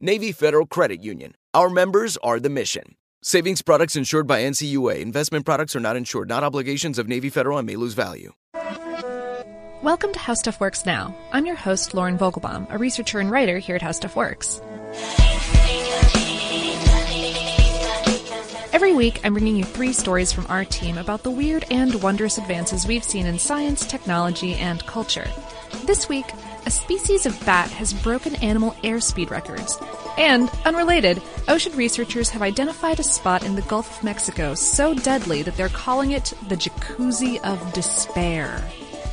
Navy Federal Credit Union. Our members are the mission. Savings products insured by NCUA. Investment products are not insured, not obligations of Navy Federal and may lose value. Welcome to How Stuff Works Now. I'm your host, Lauren Vogelbaum, a researcher and writer here at How Stuff Works. Every week, I'm bringing you three stories from our team about the weird and wondrous advances we've seen in science, technology, and culture. This week, a species of bat has broken animal airspeed records. And, unrelated, ocean researchers have identified a spot in the Gulf of Mexico so deadly that they're calling it the Jacuzzi of Despair.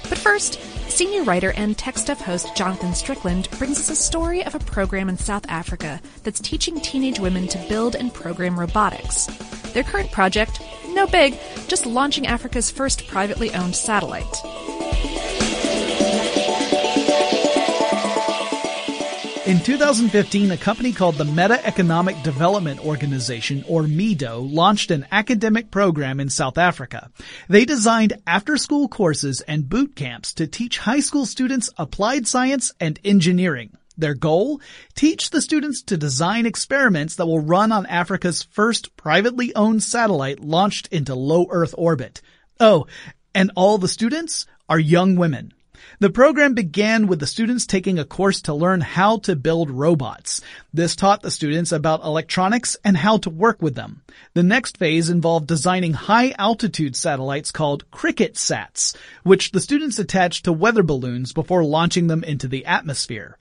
But first, senior writer and Tech Stuff host Jonathan Strickland brings us a story of a program in South Africa that's teaching teenage women to build and program robotics. Their current project, no big, just launching Africa's first privately owned satellite. In 2015, a company called the Meta Economic Development Organization, or MEDO, launched an academic program in South Africa. They designed after-school courses and boot camps to teach high school students applied science and engineering. Their goal? Teach the students to design experiments that will run on Africa's first privately owned satellite launched into low Earth orbit. Oh, and all the students are young women. The program began with the students taking a course to learn how to build robots. This taught the students about electronics and how to work with them. The next phase involved designing high altitude satellites called cricket sats, which the students attached to weather balloons before launching them into the atmosphere.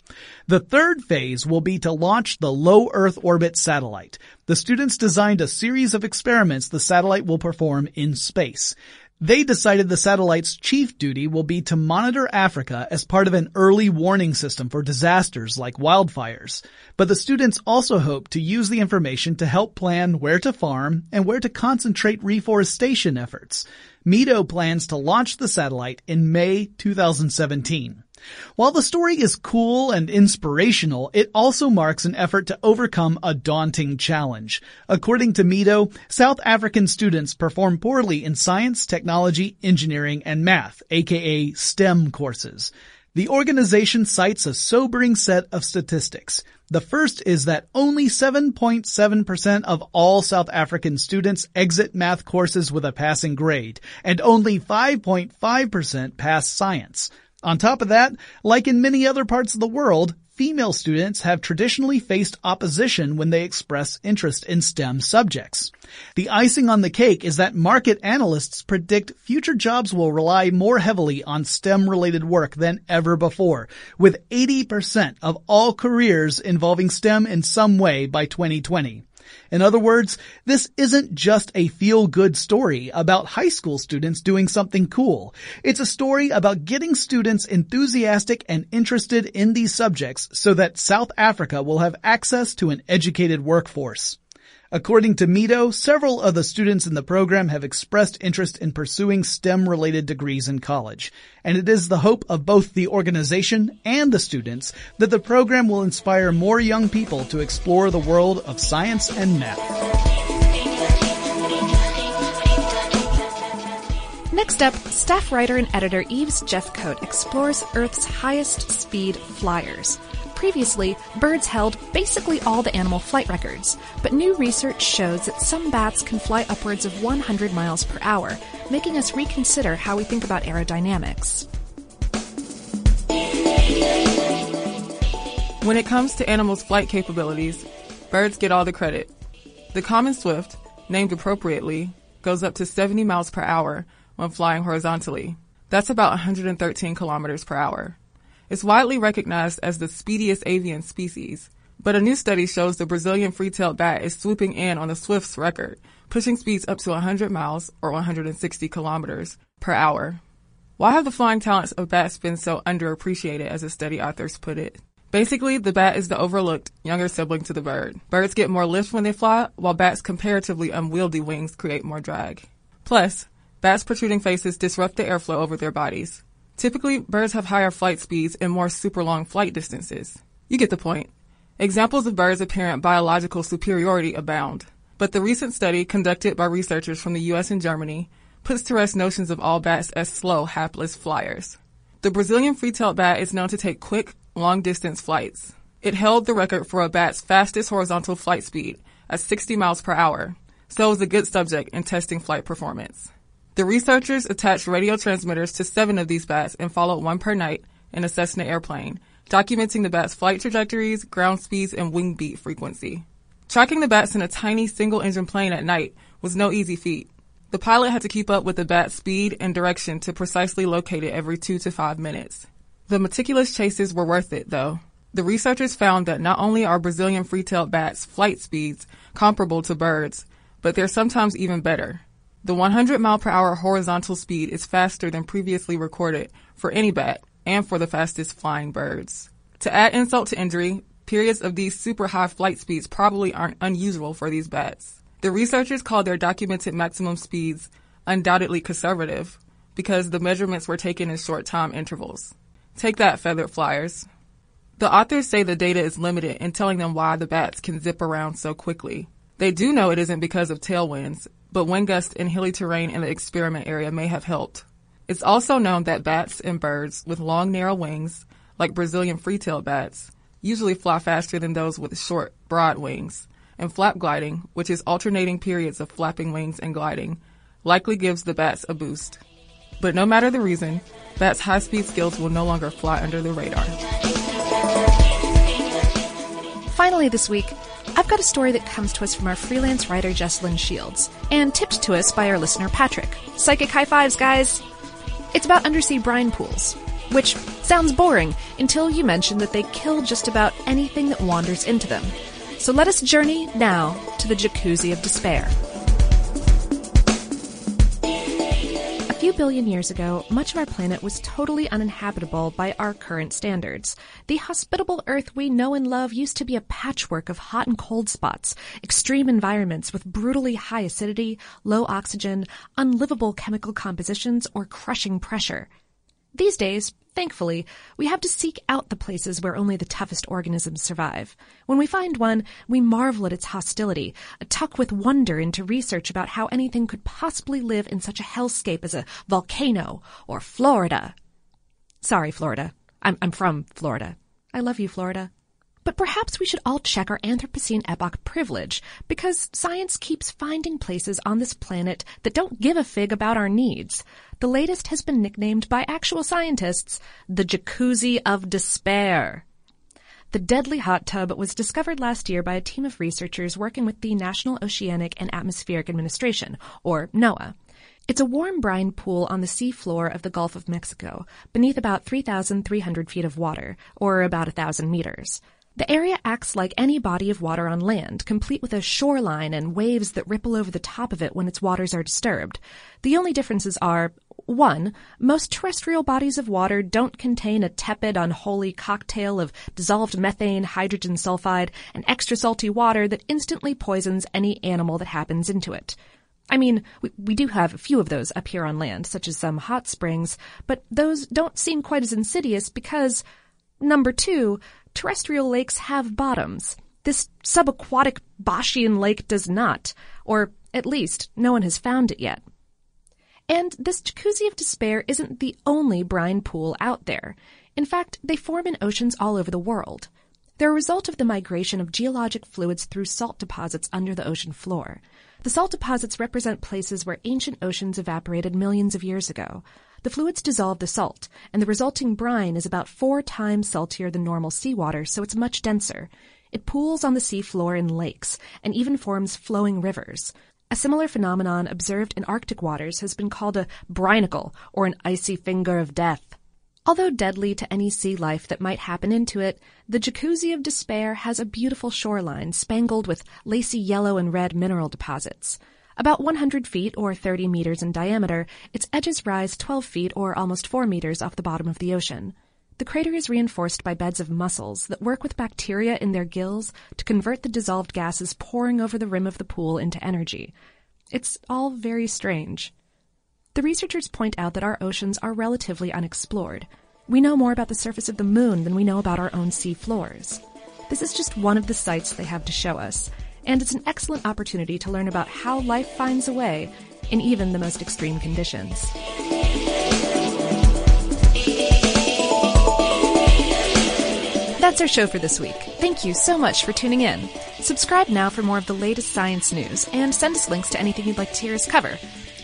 The third phase will be to launch the low Earth orbit satellite. The students designed a series of experiments the satellite will perform in space. They decided the satellite's chief duty will be to monitor Africa as part of an early warning system for disasters like wildfires. But the students also hope to use the information to help plan where to farm and where to concentrate reforestation efforts. MEDO plans to launch the satellite in May 2017. While the story is cool and inspirational, it also marks an effort to overcome a daunting challenge. According to MEDO, South African students perform poorly in science, technology, engineering, and math, aka STEM courses. The organization cites a sobering set of statistics. The first is that only 7.7% of all South African students exit math courses with a passing grade, and only 5.5% pass science. On top of that, like in many other parts of the world, female students have traditionally faced opposition when they express interest in STEM subjects. The icing on the cake is that market analysts predict future jobs will rely more heavily on STEM related work than ever before, with 80% of all careers involving STEM in some way by 2020. In other words, this isn't just a feel-good story about high school students doing something cool. It's a story about getting students enthusiastic and interested in these subjects so that South Africa will have access to an educated workforce. According to MEDO, several of the students in the program have expressed interest in pursuing STEM-related degrees in college, and it is the hope of both the organization and the students that the program will inspire more young people to explore the world of science and math. Next up, staff writer and editor Yves Jeffcoat explores Earth's highest speed flyers. Previously, birds held basically all the animal flight records, but new research shows that some bats can fly upwards of 100 miles per hour, making us reconsider how we think about aerodynamics. When it comes to animals' flight capabilities, birds get all the credit. The common swift, named appropriately, goes up to 70 miles per hour when flying horizontally. That's about 113 kilometers per hour. It's widely recognized as the speediest avian species, but a new study shows the Brazilian free-tailed bat is swooping in on the Swift's record, pushing speeds up to 100 miles or 160 kilometers per hour. Why have the flying talents of bats been so underappreciated, as the study authors put it? Basically, the bat is the overlooked younger sibling to the bird. Birds get more lift when they fly, while bats' comparatively unwieldy wings create more drag. Plus, bats' protruding faces disrupt the airflow over their bodies. Typically, birds have higher flight speeds and more super long flight distances. You get the point. Examples of birds' apparent biological superiority abound. But the recent study conducted by researchers from the US and Germany puts to rest notions of all bats as slow, hapless flyers. The Brazilian free-tailed bat is known to take quick, long-distance flights. It held the record for a bat's fastest horizontal flight speed at 60 miles per hour, so it was a good subject in testing flight performance. The researchers attached radio transmitters to seven of these bats and followed one per night in a Cessna airplane, documenting the bat's flight trajectories, ground speeds, and wing beat frequency. Tracking the bats in a tiny single-engine plane at night was no easy feat. The pilot had to keep up with the bat's speed and direction to precisely locate it every two to five minutes. The meticulous chases were worth it, though. The researchers found that not only are Brazilian free-tailed bats' flight speeds comparable to birds, but they're sometimes even better. The 100 mile per hour horizontal speed is faster than previously recorded for any bat and for the fastest flying birds. To add insult to injury, periods of these super high flight speeds probably aren't unusual for these bats. The researchers called their documented maximum speeds undoubtedly conservative because the measurements were taken in short time intervals. Take that, feathered flyers. The authors say the data is limited in telling them why the bats can zip around so quickly. They do know it isn't because of tailwinds, but wind gusts in hilly terrain in the experiment area may have helped. It's also known that bats and birds with long, narrow wings, like Brazilian free-tailed bats, usually fly faster than those with short, broad wings, and flap gliding, which is alternating periods of flapping wings and gliding, likely gives the bats a boost. But no matter the reason, bats' high-speed skills will no longer fly under the radar. Finally this week, I've got a story that comes to us from our freelance writer Jesslyn Shields, and tipped to us by our listener Patrick. Psychic high fives, guys! It's about undersea brine pools, which sounds boring until you mention that they kill just about anything that wanders into them. So let us journey now to the jacuzzi of despair. Few billion years ago, much of our planet was totally uninhabitable by our current standards. The hospitable Earth we know and love used to be a patchwork of hot and cold spots, extreme environments with brutally high acidity, low oxygen, unlivable chemical compositions, or crushing pressure. These days, thankfully, we have to seek out the places where only the toughest organisms survive. When we find one, we marvel at its hostility, a tuck with wonder into research about how anything could possibly live in such a hellscape as a volcano or Florida. Sorry, Florida. I'm, I'm from Florida. I love you, Florida. But perhaps we should all check our Anthropocene epoch privilege, because science keeps finding places on this planet that don't give a fig about our needs. The latest has been nicknamed by actual scientists the Jacuzzi of Despair. The deadly hot tub was discovered last year by a team of researchers working with the National Oceanic and Atmospheric Administration, or NOAA. It's a warm brine pool on the seafloor of the Gulf of Mexico, beneath about 3,300 feet of water, or about a thousand meters. The area acts like any body of water on land, complete with a shoreline and waves that ripple over the top of it when its waters are disturbed. The only differences are One, most terrestrial bodies of water don't contain a tepid, unholy cocktail of dissolved methane, hydrogen sulfide, and extra salty water that instantly poisons any animal that happens into it. I mean, we, we do have a few of those up here on land, such as some hot springs, but those don't seem quite as insidious because, number two, terrestrial lakes have bottoms. This subaquatic Boschian lake does not, or at least no one has found it yet. And this jacuzzi of despair isn't the only brine pool out there. In fact, they form in oceans all over the world. They're a result of the migration of geologic fluids through salt deposits under the ocean floor. The salt deposits represent places where ancient oceans evaporated millions of years ago. The fluids dissolve the salt, and the resulting brine is about four times saltier than normal seawater, so it's much denser. It pools on the seafloor in lakes, and even forms flowing rivers. A similar phenomenon observed in Arctic waters has been called a brinacle, or an icy finger of death. Although deadly to any sea life that might happen into it, the Jacuzzi of Despair has a beautiful shoreline spangled with lacy yellow and red mineral deposits. About 100 feet or 30 meters in diameter, its edges rise 12 feet or almost 4 meters off the bottom of the ocean. The crater is reinforced by beds of mussels that work with bacteria in their gills to convert the dissolved gases pouring over the rim of the pool into energy. It's all very strange. The researchers point out that our oceans are relatively unexplored. We know more about the surface of the moon than we know about our own sea floors. This is just one of the sites they have to show us, and it's an excellent opportunity to learn about how life finds a way in even the most extreme conditions. That's our show for this week. Thank you so much for tuning in. Subscribe now for more of the latest science news and send us links to anything you'd like to hear us cover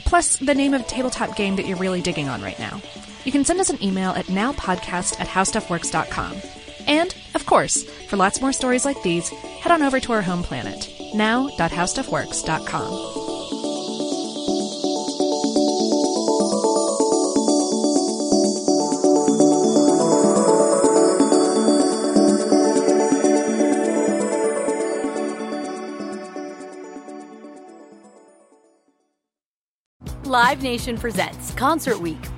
plus the name of tabletop game that you're really digging on right now. You can send us an email at nowpodcast at howstuffworks.com. And, of course, for lots more stories like these, head on over to our home planet, now.howstuffworks.com. Live Nation presents Concert Week.